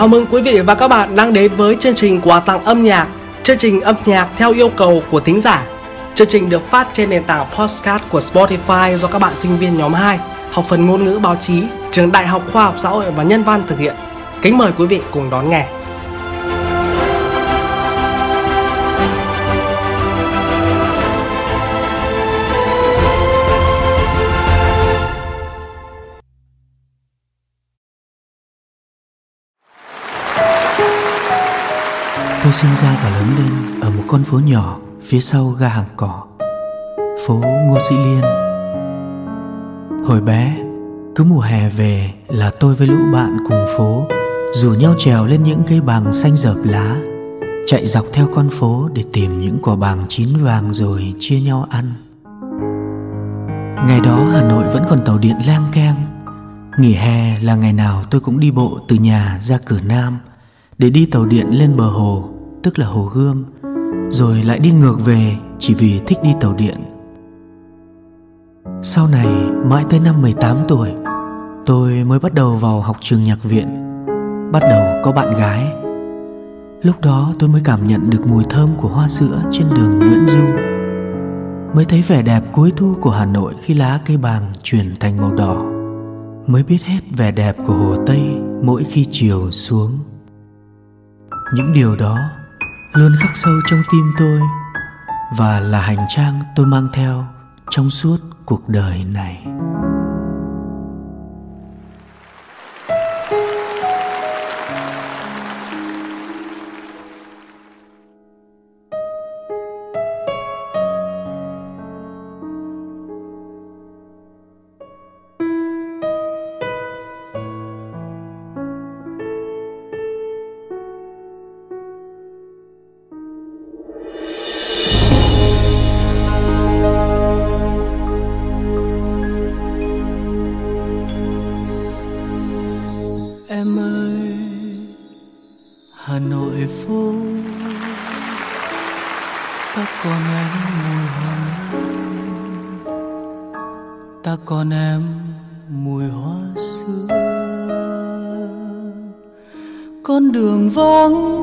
Chào mừng quý vị và các bạn đang đến với chương trình quà tặng âm nhạc, chương trình âm nhạc theo yêu cầu của thính giả. Chương trình được phát trên nền tảng podcast của Spotify do các bạn sinh viên nhóm 2, học phần ngôn ngữ báo chí, trường Đại học Khoa học Xã hội và Nhân văn thực hiện. Kính mời quý vị cùng đón nghe. Con phố nhỏ phía sau ga hàng cỏ, phố Ngô Sĩ Liên. Hồi bé, cứ mùa hè về là tôi với lũ bạn cùng phố rủ nhau trèo lên những cây bàng xanh dợp lá, chạy dọc theo con phố để tìm những quả bàng chín vàng rồi chia nhau ăn. Ngày đó Hà Nội vẫn còn tàu điện lang keng. Nghỉ hè là ngày nào tôi cũng đi bộ từ nhà ra cửa Nam để đi tàu điện lên bờ hồ tức là Hồ Gươm rồi lại đi ngược về chỉ vì thích đi tàu điện. Sau này, mãi tới năm 18 tuổi, Tôi mới bắt đầu vào học trường nhạc viện. Bắt đầu có bạn gái. Lúc đó tôi mới cảm nhận được mùi thơm của hoa sữa trên đường Nguyễn Du. Mới thấy vẻ đẹp cuối thu của Hà Nội khi lá cây bàng chuyển thành màu đỏ. Mới biết hết vẻ đẹp của Hồ Tây mỗi khi chiều xuống. Những điều đó luôn khắc sâu trong tim tôi và là hành trang tôi mang theo trong suốt cuộc đời này. Con em mùi hoa xưa. Con đường vắng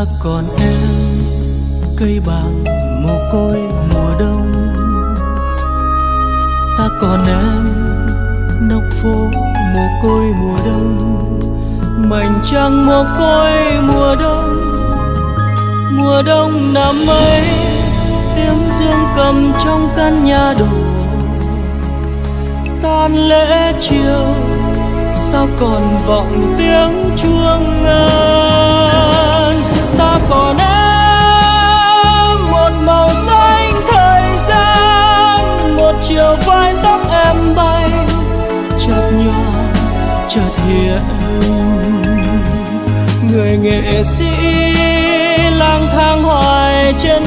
ta còn em, cây bàng mồ côi mùa đông. Ta còn em, nóc phố mồ côi mùa đông. Mảnh trăng mồ côi mùa đông. Mùa đông năm ấy tiếng dương cầm trong căn nhà đổ tan lễ chiều, sao còn vọng tiếng chuông ngân? Còn em, một màu xanh thời gian, một chiều vai tóc em bay, chợt nhỏ chợt hiện người nghệ sĩ lang thang hoài trên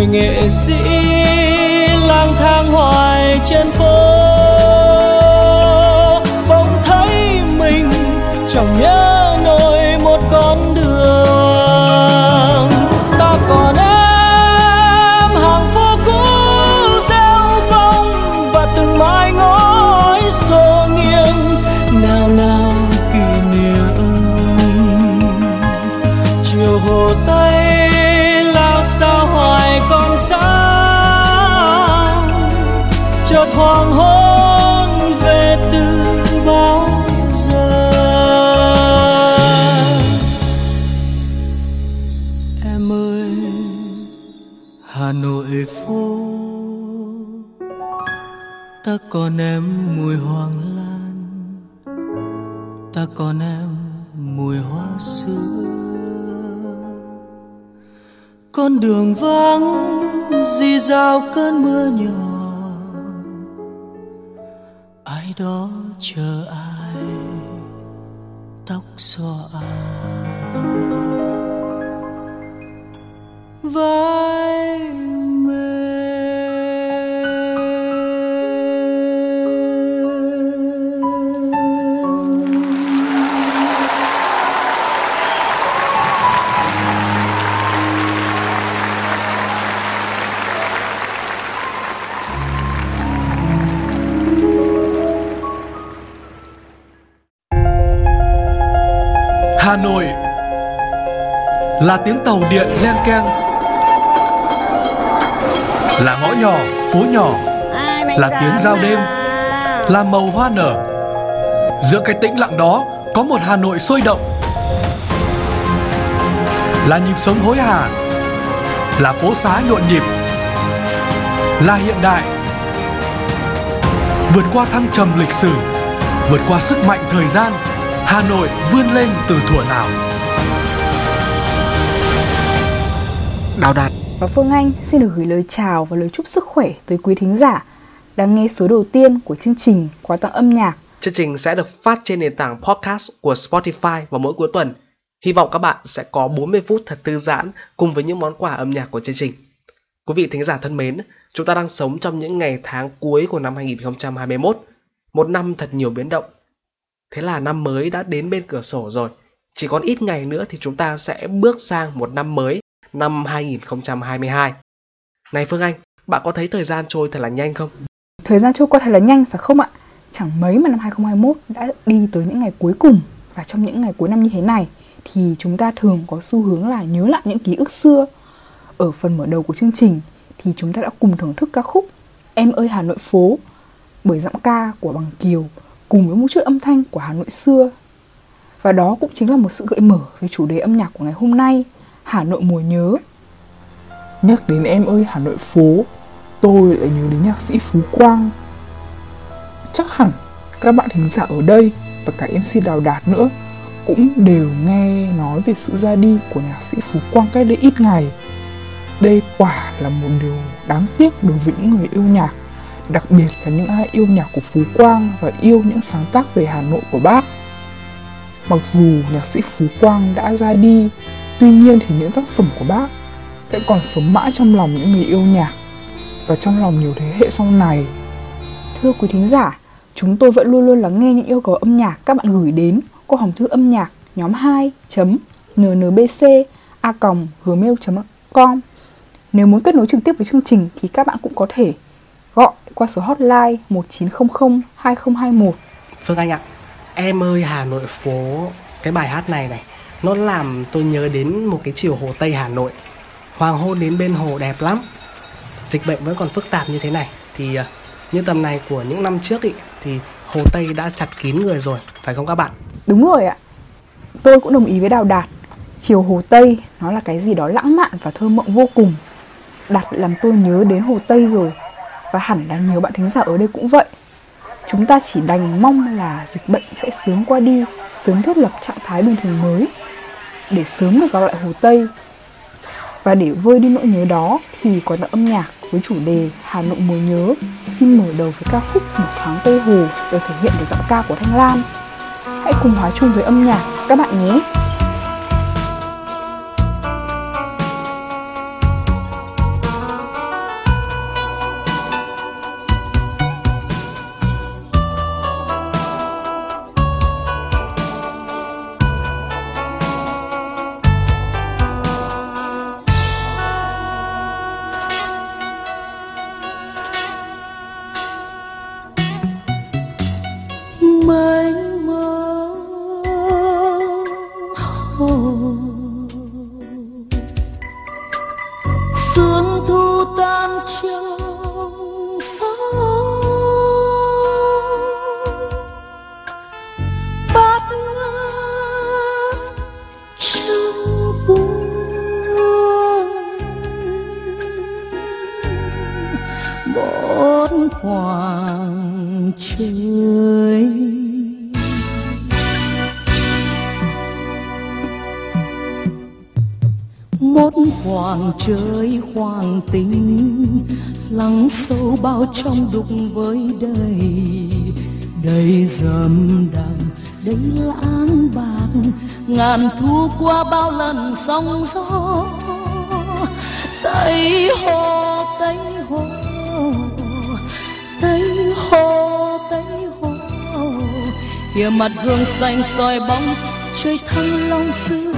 người nghệ sĩ lang thang hoài trên phố. Ta còn em mùi hoàng lan. Ta còn em mùi hoa xưa. con đường vắng, dì dào cơn mưa nhỏ. Ai đó chờ ai, tóc xõa ai. Và là tiếng tàu điện len keng. Là ngõ nhỏ phố nhỏ là tiếng giao đêm là màu hoa nở. Giữa cái tĩnh lặng đó có một Hà Nội sôi động. Là nhịp sống hối hả là phố xá nhộn nhịp là hiện đại. Vượt qua thăng trầm lịch sử vượt qua sức mạnh thời gian Hà Nội vươn lên từ thuở nào Đào Đạt và Phương Anh xin được gửi lời chào và lời chúc sức khỏe tới quý thính giả đang nghe số đầu tiên của chương trình Quà tặng âm nhạc. Chương trình sẽ được phát trên nền tảng podcast của Spotify vào mỗi cuối tuần. Hy vọng các bạn sẽ có 40 phút thật thư giãn cùng với những món quà âm nhạc của chương trình. Quý vị thính giả thân mến, chúng ta đang sống trong những ngày tháng cuối của năm 2021, một năm thật nhiều biến động. Thế là năm mới đã đến bên cửa sổ rồi. Chỉ còn ít ngày nữa thì chúng ta sẽ bước sang một năm mới, năm 2022. Này Phương Anh, bạn có thấy thời gian trôi thật là nhanh không? Thời gian trôi qua thật là nhanh phải không ạ? Chẳng mấy mà năm 2021 đã đi tới những ngày cuối cùng và trong những ngày cuối năm như thế này thì chúng ta thường có xu hướng là nhớ lại những ký ức xưa. Ở phần mở đầu của chương trình thì chúng ta đã cùng thưởng thức ca khúc Em ơi Hà Nội phố bởi giọng ca của Bằng Kiều cùng với một chút âm thanh của Hà Nội xưa. Và đó cũng chính là một sự gợi mở về chủ đề âm nhạc của ngày hôm nay, Hà Nội mùa nhớ. Nhắc đến em ơi Hà Nội phố, tôi lại nhớ đến nhạc sĩ Phú Quang. Chắc hẳn các bạn thính giả ở đây và cả MC Đào Đạt nữa cũng đều nghe nói về sự ra đi của nhạc sĩ Phú Quang cách đây ít ngày. Đây quả là một điều đáng tiếc đối với những người yêu nhạc, đặc biệt là những ai yêu nhạc của Phú Quang và yêu những sáng tác về Hà Nội của bác. Mặc dù nhạc sĩ Phú Quang đã ra đi, tuy nhiên thì những tác phẩm của bác sẽ còn sống mãi trong lòng những người yêu nhạc và trong lòng nhiều thế hệ sau này. Thưa quý thính giả, chúng tôi vẫn luôn luôn lắng nghe những yêu cầu âm nhạc các bạn gửi đến qua hòm thư âm nhạc nhóm 2 nnbc a gmail.com Nếu muốn kết nối trực tiếp với chương trình thì các bạn cũng có thể gọi qua số hotline 1900 2021. Phương Anh ạ, em ơi Hà Nội phố, cái bài hát này này, nó làm tôi nhớ đến một cái chiều hồ Tây Hà Nội. Hoàng hôn đến bên hồ đẹp lắm. Dịch bệnh vẫn còn phức tạp như thế này thì à, như tầm này của những năm trước ý, thì hồ Tây đã chặt kín người rồi, phải không các bạn? Đúng rồi ạ. Tôi cũng đồng ý với Đào Đạt. Chiều Hồ Tây nó là cái gì đó lãng mạn và thơ mộng vô cùng đạt làm tôi nhớ đến Hồ Tây rồi Và hẳn là nhiều bạn thính giả ở đây cũng vậy Chúng ta chỉ đành mong là dịch bệnh sẽ sớm qua đi Sớm thiết lập trạng thái bình thường mới để sớm được gặp lại Hồ Tây Và để vơi đi nỗi nhớ đó, Thì có tập âm nhạc với chủ đề Hà Nội mùa nhớ Xin mở đầu với ca khúc Một thoáng Tây Hồ Được thể hiện bởi giọng ca của Thanh Lam. Hãy cùng hóa chung với âm nhạc các bạn nhé trời hoàng tình lắng sâu bao trong đục với đầy. Đầy dầm đằng đầy lãng bạc, ngàn thu qua bao lần sóng gió. Tây hồ tây hồ tây hồ tây hồ. Kia mặt gương xanh soi bóng, trời thăng long xưa.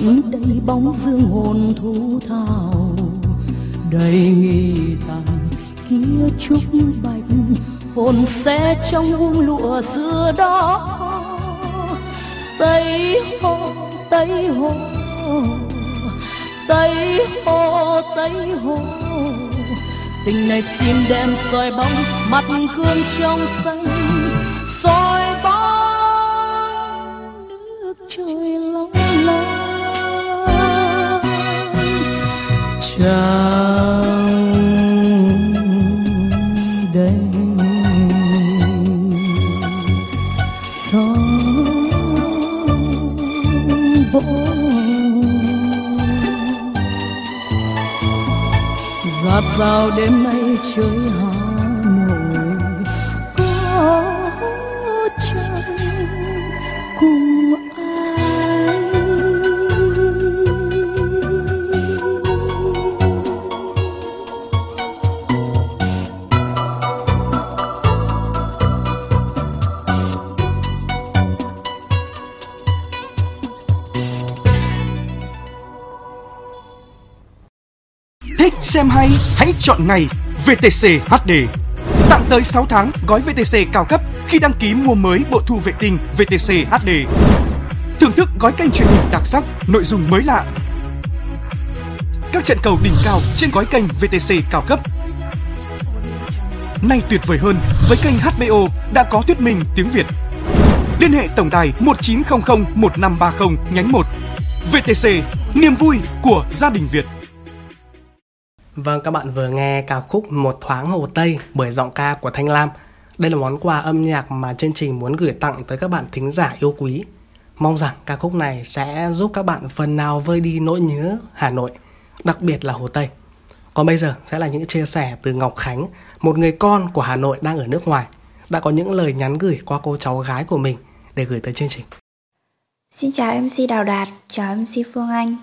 Vẫn đây bóng dương hồn thu thảo đầy nghi tàn, kia trúc bạch, hồn sẽ trong hung lụa xưa đó. Tây hồ tây hồ tây hồ tây hồ. Tình này xin đem soi bóng, mặt gương trong xanh. Giạt đêm nay trôi hồng. Xem hay, hãy chọn ngay VTC HD. Tặng tới 6 tháng gói VTC cao cấp khi đăng ký mua mới bộ thu vệ tinh VTC HD. Thưởng thức gói kênh truyền hình đặc sắc, nội dung mới lạ. Các trận cầu đỉnh cao trên gói kênh VTC cao cấp. nay tuyệt vời hơn với kênh HBO đã có thuyết minh tiếng Việt. Liên hệ tổng đài 1900 1530 nhánh 1. VTC, niềm vui của gia đình Việt. Vâng, các bạn vừa nghe ca khúc Một thoáng Hồ Tây bởi giọng ca của Thanh Lam. Đây là món quà âm nhạc mà chương trình muốn gửi tặng tới các bạn thính giả yêu quý. Mong rằng ca khúc này sẽ giúp các bạn phần nào vơi đi nỗi nhớ Hà Nội, đặc biệt là Hồ Tây. Còn bây giờ sẽ là những chia sẻ từ Ngọc Khánh, một người con của Hà Nội đang ở nước ngoài, đã có những lời nhắn gửi qua cô cháu gái của mình để gửi tới chương trình. Xin chào MC Đào Đạt, chào MC Phương Anh,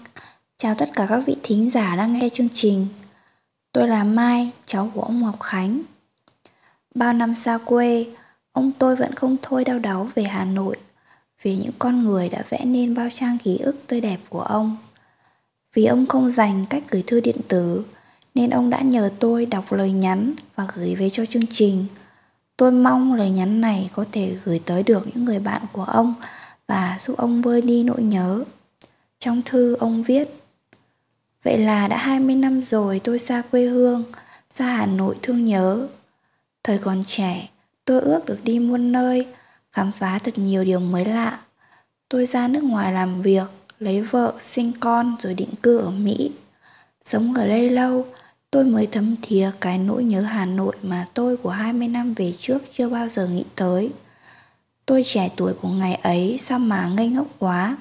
chào tất cả các vị thính giả đang nghe chương trình. Tôi là Mai, cháu của ông Ngọc Khánh. Bao năm xa quê, ông tôi vẫn không thôi đau đáu về Hà Nội vì những con người đã vẽ nên bao trang ký ức tươi đẹp của ông. Vì ông không dành cách gửi thư điện tử, nên ông đã nhờ tôi đọc lời nhắn và gửi về cho chương trình. Tôi mong lời nhắn này có thể gửi tới được những người bạn của ông và giúp ông vơi đi nỗi nhớ. Trong thư ông viết Vậy là đã 20 năm rồi tôi xa quê hương, xa Hà Nội thương nhớ. Thời còn trẻ, tôi ước được đi muôn nơi, khám phá thật nhiều điều mới lạ. Tôi ra nước ngoài làm việc, lấy vợ, sinh con rồi định cư ở Mỹ. Sống ở đây lâu, tôi mới thấm thía cái nỗi nhớ Hà Nội mà tôi của 20 năm về trước chưa bao giờ nghĩ tới. Tôi trẻ tuổi của ngày ấy sao mà ngây ngốc quá.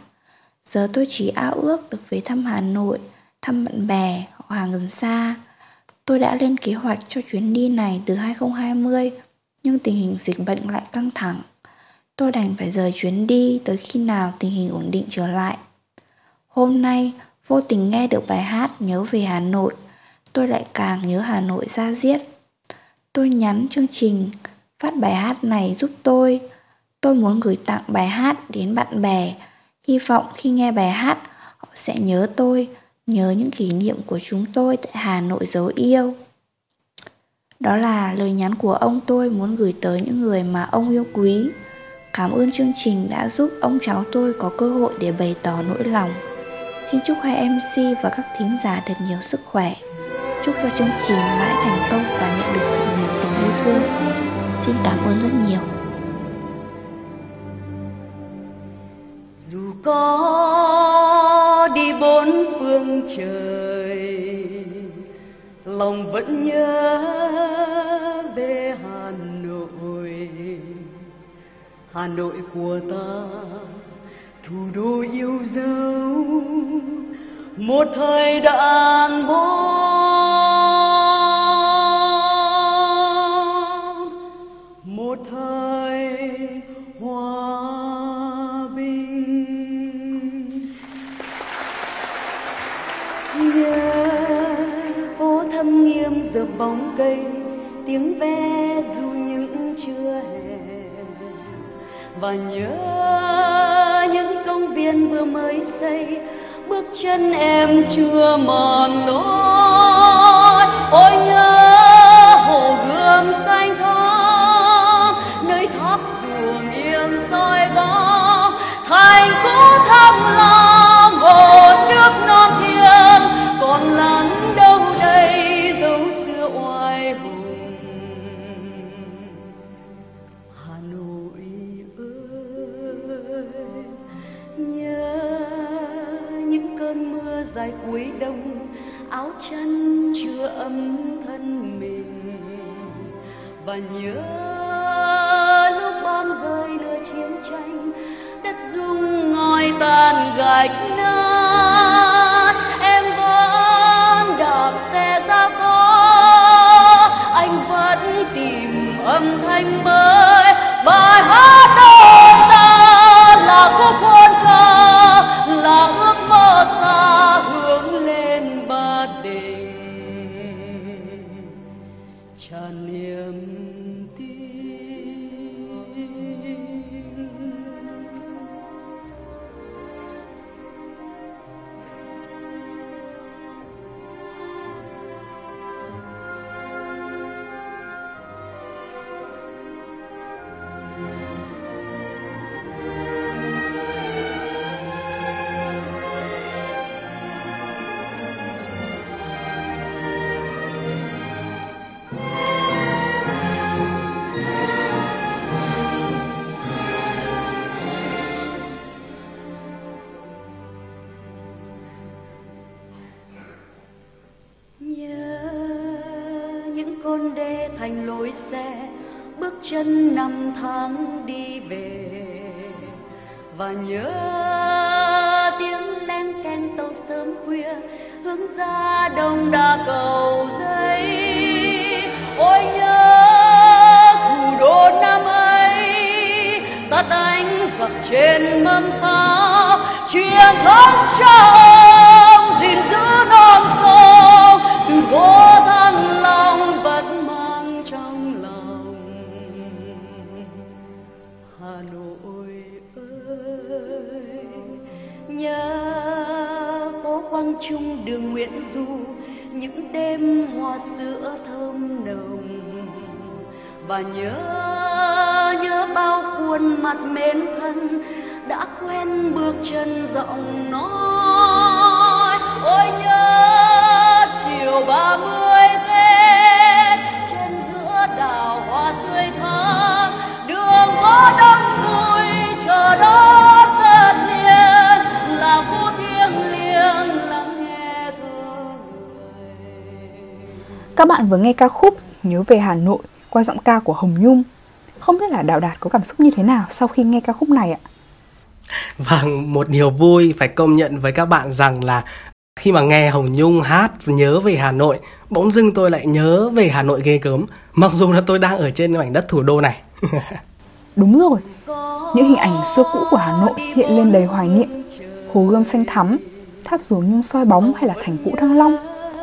Giờ tôi chỉ ao ước được về thăm Hà Nội, thăm bạn bè, họ hàng gần xa. Tôi đã lên kế hoạch cho chuyến đi này từ 2020, nhưng tình hình dịch bệnh lại căng thẳng. Tôi đành phải rời chuyến đi tới khi nào tình hình ổn định trở lại. Hôm nay, vô tình nghe được bài hát Nhớ về Hà Nội, tôi lại càng nhớ Hà Nội ra diết. Tôi nhắn chương trình, phát bài hát này giúp tôi. Tôi muốn gửi tặng bài hát đến bạn bè, hy vọng khi nghe bài hát, họ sẽ nhớ tôi, nhớ những kỷ niệm của chúng tôi tại Hà Nội dấu yêu. Đó là lời nhắn của ông tôi muốn gửi tới những người mà ông yêu quý. Cảm ơn chương trình đã giúp ông cháu tôi có cơ hội để bày tỏ nỗi lòng. Xin chúc hai MC và các thính giả thật nhiều sức khỏe. Chúc cho chương trình mãi thành công và nhận được thật nhiều tình yêu thương. Xin cảm ơn rất nhiều. Dù có phương trời, lòng vẫn nhớ về Hà Nội. Hà Nội của ta, thủ đô yêu dấu, một thời đàn bóng và nhớ những công viên vừa mới xây. Bước chân em chưa mòn lối. Và nhớ lúc bom rơi lửa chiến tranh, đất rung ngòi tàn gạch nát. Em vẫn đạp xe ra phố, anh vẫn tìm âm thanh mới. Bài hát con đê thành lối xe, bước chân năm tháng đi về. Và nhớ tiếng len ken tàu sớm khuya, hướng ra đông đa cầu giấy. Ôi nhớ thủ đô năm ấy, ta đánh giặc trên mâm pháo truyền thống trong gìn giữ non sông, từ vô đường nguyễn du, những đêm hoa sữa thơm nồng. Và nhớ nhớ bao khuôn mặt mến thân đã quen bước chân giọng nói. Ôi nhớ chiều ba mươi Các bạn vừa nghe ca khúc Nhớ về Hà Nội qua giọng ca của Hồng Nhung. Không biết là Đạo Đạt có cảm xúc như thế nào sau khi nghe ca khúc này ạ? Vâng, một điều vui phải công nhận với các bạn rằng là khi mà nghe Hồng Nhung hát nhớ về Hà Nội, bỗng dưng tôi lại nhớ về Hà Nội ghê gớm, mặc dù là tôi đang ở trên mảnh đất thủ đô này. Đúng rồi, những hình ảnh xưa cũ của Hà Nội hiện lên đầy hoài niệm. Hồ Gươm xanh thắm, tháp ruộng nghiêng soi bóng hay là thành cũ Thăng Long,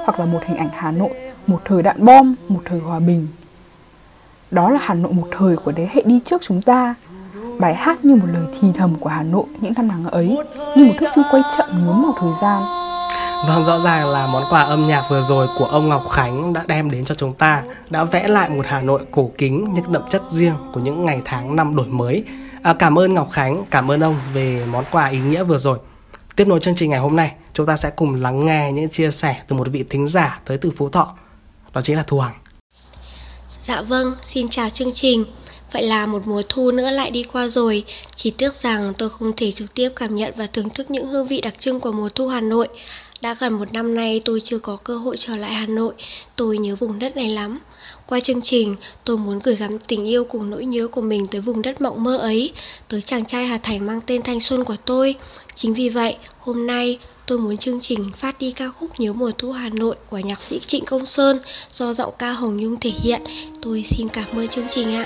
hoặc là một hình ảnh Hà Nội, một thời đạn bom, một thời hòa bình. Đó là Hà Nội một thời của thế hệ đi trước chúng ta. Bài hát như một lời thì thầm của Hà Nội những năm tháng ấy, như một thước phim quay chậm nhuốm màu thời gian. Vâng, rõ ràng là món quà âm nhạc vừa rồi của ông Ngọc Khánh đã đem đến cho chúng ta, đã vẽ lại một Hà Nội cổ kính nhưng đậm chất riêng của những ngày tháng năm đổi mới. À, cảm ơn Ngọc Khánh, cảm ơn ông về món quà ý nghĩa vừa rồi. Tiếp nối chương trình ngày hôm nay, chúng ta sẽ cùng lắng nghe những chia sẻ từ một vị thính giả tới từ Phú Thọ. Đó chính là Thu Hằng. Dạ vâng, xin chào chương trình. Vậy là một mùa thu nữa lại đi qua rồi. Chỉ tiếc rằng tôi không thể trực tiếp cảm nhận và thưởng thức những hương vị đặc trưng của mùa thu Hà Nội. Đã gần một năm nay tôi chưa có cơ hội trở lại Hà Nội. Tôi nhớ vùng đất này lắm. Qua chương trình, tôi muốn gửi gắm tình yêu cùng nỗi nhớ của mình tới vùng đất mộng mơ ấy Tới chàng trai Hà Thành mang tên thanh xuân của tôi. Chính vì vậy, hôm nay tôi muốn chương trình phát đi ca khúc Nhớ mùa thu Hà Nội của nhạc sĩ Trịnh Công Sơn do giọng ca Hồng Nhung thể hiện. Tôi xin cảm ơn chương trình ạ.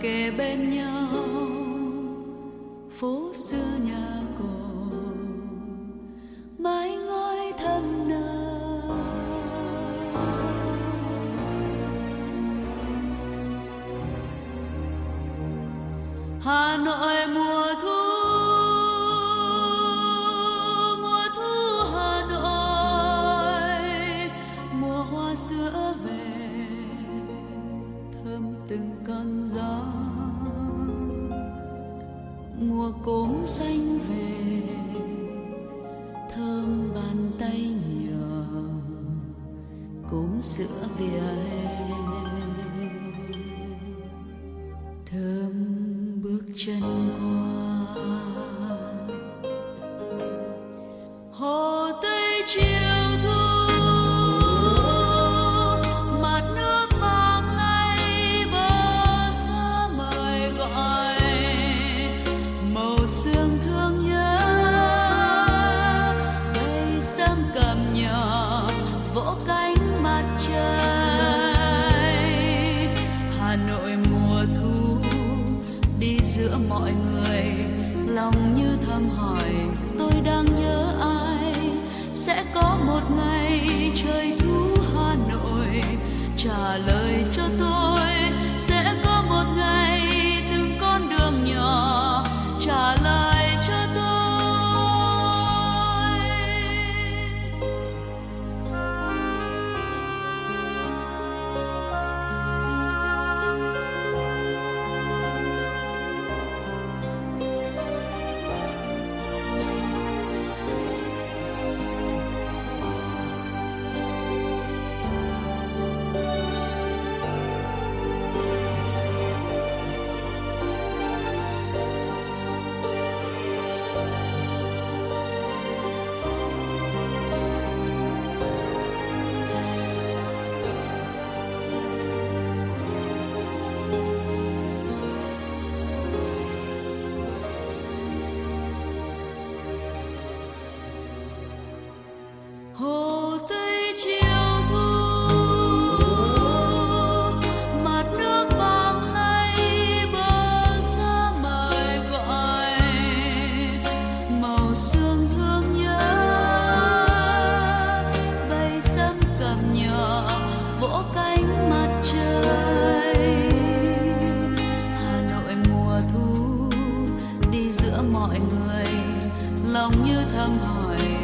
Kề bên nhau giữa vỉa hè. Thơm bước chân mọi người lòng như thầm hỏi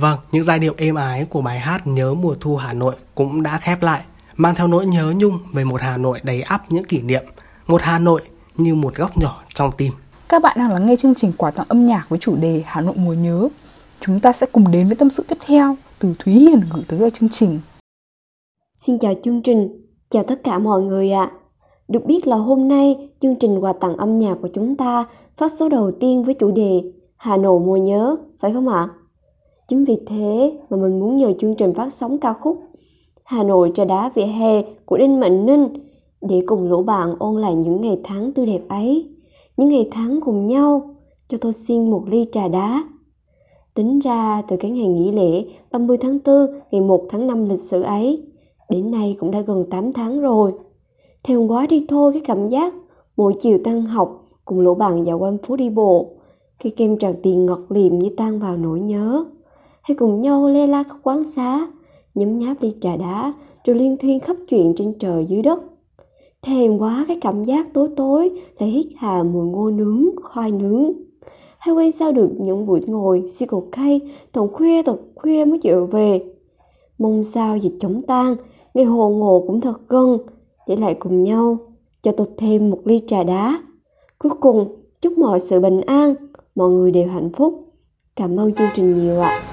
Vâng, những giai điệu êm ái của bài hát Nhớ mùa thu Hà Nội cũng đã khép lại, mang theo nỗi nhớ nhung về một Hà Nội đầy ắp những kỷ niệm, một Hà Nội như một góc nhỏ trong tim. Các bạn đang lắng nghe chương trình quà tặng âm nhạc với chủ đề Hà Nội mùa nhớ. Chúng ta sẽ cùng đến với tâm sự tiếp theo từ Thúy Hiền gửi tới vào chương trình. Xin chào chương trình, chào tất cả mọi người ạ. Được biết là hôm nay chương trình quà tặng âm nhạc của chúng ta phát số đầu tiên với chủ đề Hà Nội mùa nhớ, phải không ạ? Chính vì thế mà mình muốn nhờ chương trình phát sóng ca khúc Hà Nội trà đá vỉa hè của Đinh Mạnh Ninh để cùng lũ bạn ôn lại những ngày tháng tươi đẹp ấy, những ngày tháng cùng nhau. Cho tôi xin một ly trà đá. Tính ra từ cái ngày nghỉ lễ 30 tháng 4 ngày 1 tháng 5 lịch sử ấy, đến nay cũng đã gần 8 tháng rồi. Thèm quá đi thôi cái cảm giác mỗi chiều tan học cùng lũ bạn dạo quanh phố đi bộ, khi kem tràn tiền ngọt liềm như tan vào nỗi nhớ. Hay cùng nhau lê la khắp quán xá, nhấm nháp ly trà đá, rồi liên thuyên khắp chuyện trên trời dưới đất. Thèm quá cái cảm giác tối tối lại hít hà mùi ngô nướng, khoai nướng. Hay quay sao được những buổi ngồi si cột cây tổng khuya tổng khuya mới chịu về. Mong sao dịch chống tan, ngày hồ ngộ cũng thật gần, để lại cùng nhau, cho tôi thêm một ly trà đá. Cuối cùng, chúc mọi sự bình an, mọi người đều hạnh phúc. Cảm ơn chương trình nhiều ạ.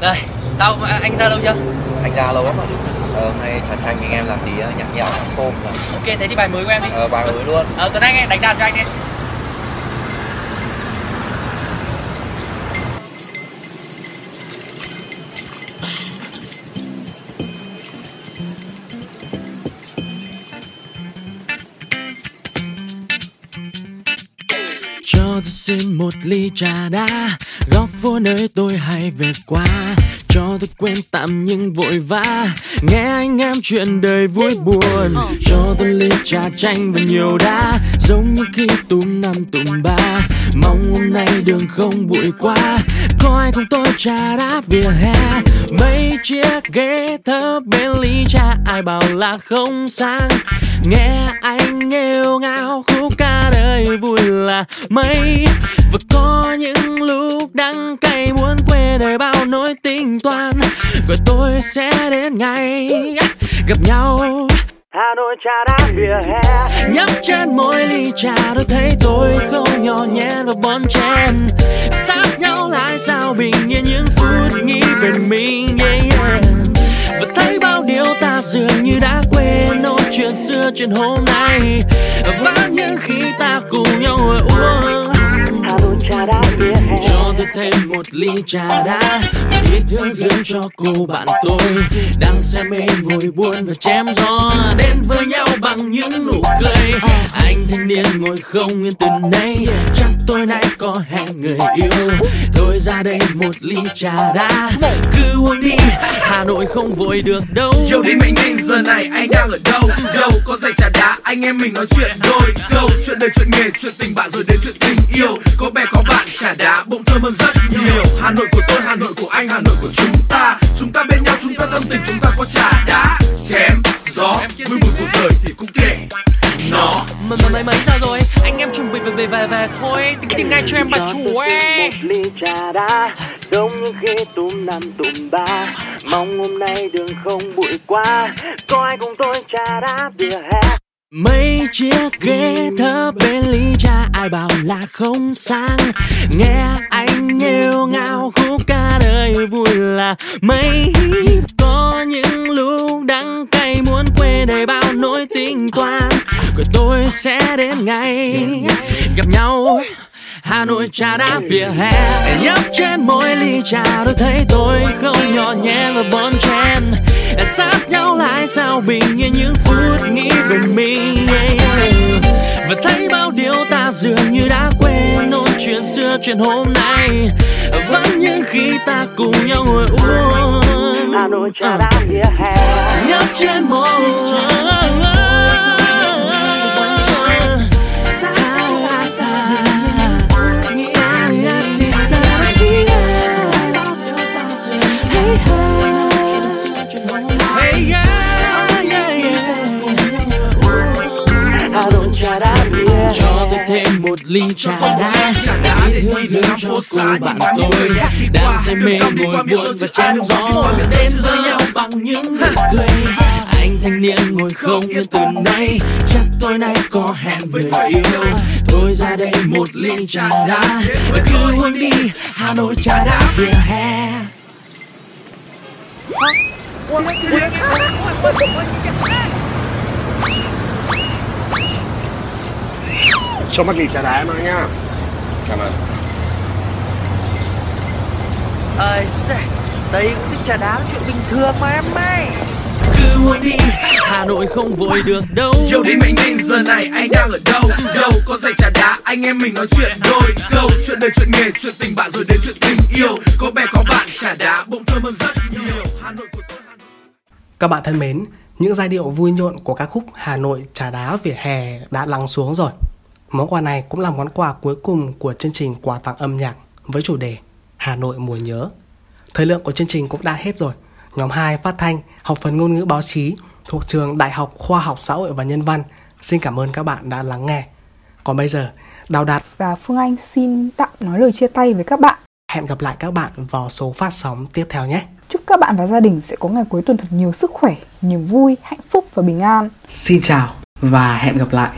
Đây, tao anh ra lâu chưa? Anh ra lâu lắm rồi. Ờ, hôm nay trà tranh anh em làm tí nhạc nhẽo xôm rồi. Ok, thế thì bài mới của em đi. Ờ, bài mới luôn. Ờ, Tuấn Anh ấy, đánh đàn cho anh đi. Cho tôi xin một ly trà đá Góc phố nơi tôi hay về qua, Cho tôi quên tạm nhưng vội vã. Nghe anh em chuyện đời vui buồn, Cho tôi ly trà chanh và nhiều đá. Giống như khi túm năm túm ba, Mong hôm nay đường không bụi quá. Có ai cùng tôi trà đá vỉa hè? Mấy chiếc ghế thơ bên ly trà, Ai bảo là không sang. Nghe anh nghêu ngao, khúc ca đời vui là mấy. Và Rồi tôi sẽ đến ngày gặp nhau. Hà Nội trà đá vỉa hè. Nhấp trên mỗi ly trà tôi thấy tôi không nhỏ nhen và bon chen. Sát nhau lại sao bình yên những phút nghĩ về mình yeah, yeah. Và thấy bao điều ta dường như đã quên nỗi chuyện xưa chuyện hôm nay. Và những khi ta cùng nhau ngồi uống. Hà Nội trà đá vỉa hè cho tôi thêm một ly trà đá. Một ít thương dưỡng cho cô bạn tôi, Đang say mê ngồi buồn và chém gió. Đến với nhau bằng những nụ cười. Anh thanh niên ngồi không yên từ nay, Chắc tôi nay có hẹn người yêu. Thôi ra đây một ly trà đá, Cứ uống đi, Hà Nội không vội được đâu. Yêu đi mệnh ninh, giờ này anh đang ở đâu? Đâu có dạy trà đá, anh em mình nói chuyện đôi câu. Chuyện đời, chuyện nghề, chuyện tình bạn, rồi đến chuyện tình yêu. Có bè có bạn, trà đá bỗng thơm hơn rất nhiều. Hà Nội của tôi Hà Nội của anh Hà Nội của chúng ta. Chúng ta bên nhau chúng ta tâm tình chúng ta có trà đá Chém gió. Mưa bụi cuộc đời thì cũng kệ nó. Mà mà mấy mấy giờ rồi? Anh em chuẩn bị về về về, về thôi. Tính tính ngay cho em bà chủ ấy. một ly trà đá giống như khi túm năm túm ba. Mong hôm nay đường không bụi quá. Có ai cùng tôi trà đá vỉa hè Mấy chiếc ghế thấp bên ly trà, ai bảo là không sang. Nghe anh nghêu ngao, khúc ca đời vui là mấy. Có những lúc đắng cay, muốn quê đầy bao nỗi tình toán. Rồi tôi sẽ đến ngày gặp nhau. Hà Nội trà đá vỉa hè. Nhấp trên mỗi ly trà tôi thấy tôi không nhỏ nhen và bon chen. Sát nhau lại sao bình yên những phút nghĩ về mình. Và thấy bao điều ta dường như đã quên nỗi chuyện xưa chuyện hôm nay. Vẫn những khi ta cùng nhau ngồi uống. Hà Nội trà đá vỉa hè. Nhấp trên mỗi cho một ly trà đá ít hương dưỡng cho cô bạn tôi đang say mê ngồi buồn và chém gió đến với nhau bằng những nụ cười anh thanh niên ngồi không yên từ nay chắc tối nay có hẹn với người yêu thôi ra đây một ly trà đá cứ uống đi hà nội trà đá vỉa hè cho mắt ly trà đá em nhá cảm ơn. Ơi à, đây cũng thích trà đá chuyện bình thường mà em ơi. Cứ uống đi Hà Nội không vội được đâu. Chiều đi mệnh ninh giờ này anh đang ở đâu? Đâu có dạy trà đá anh em mình nói chuyện đôi câu. Chuyện đời chuyện nghề chuyện tình bạn rồi đến chuyện tình yêu. Có bè có bạn trà đá bỗng thơm hơn rất nhiều. Hà Nội của tôi Các bạn thân mến, những giai điệu vui nhộn của ca khúc Hà Nội trà đá vỉa hè đã lắng xuống rồi. Món quà này cũng là món quà cuối cùng của chương trình quà tặng âm nhạc với chủ đề Hà Nội mùa nhớ. Thời lượng của chương trình cũng đã hết rồi. Nhóm 2 phát thanh, học phần ngôn ngữ báo chí thuộc trường Đại học Khoa học Xã hội và Nhân văn. Xin cảm ơn các bạn đã lắng nghe. Còn bây giờ, Đào Đạt và Phương Anh xin tạm nói lời chia tay với các bạn. Hẹn gặp lại các bạn vào số phát sóng tiếp theo nhé. Chúc các bạn và gia đình sẽ có ngày cuối tuần thật nhiều sức khỏe, niềm vui, hạnh phúc và bình an. Xin chào và hẹn gặp lại.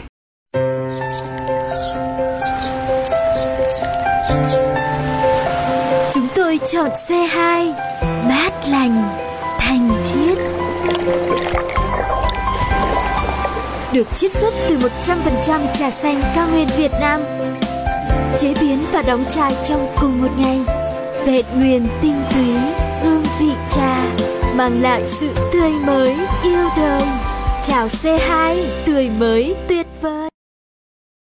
Chọn C2 mát lành, thanh khiết. Được chiết xuất từ 100% trà xanh cao nguyên Việt Nam. Chế biến và đóng chai trong cùng một ngày. Vẹn nguyên tinh túy, hương vị trà mang lại sự tươi mới yêu đời. Chào C2, tươi mới tuyệt vời.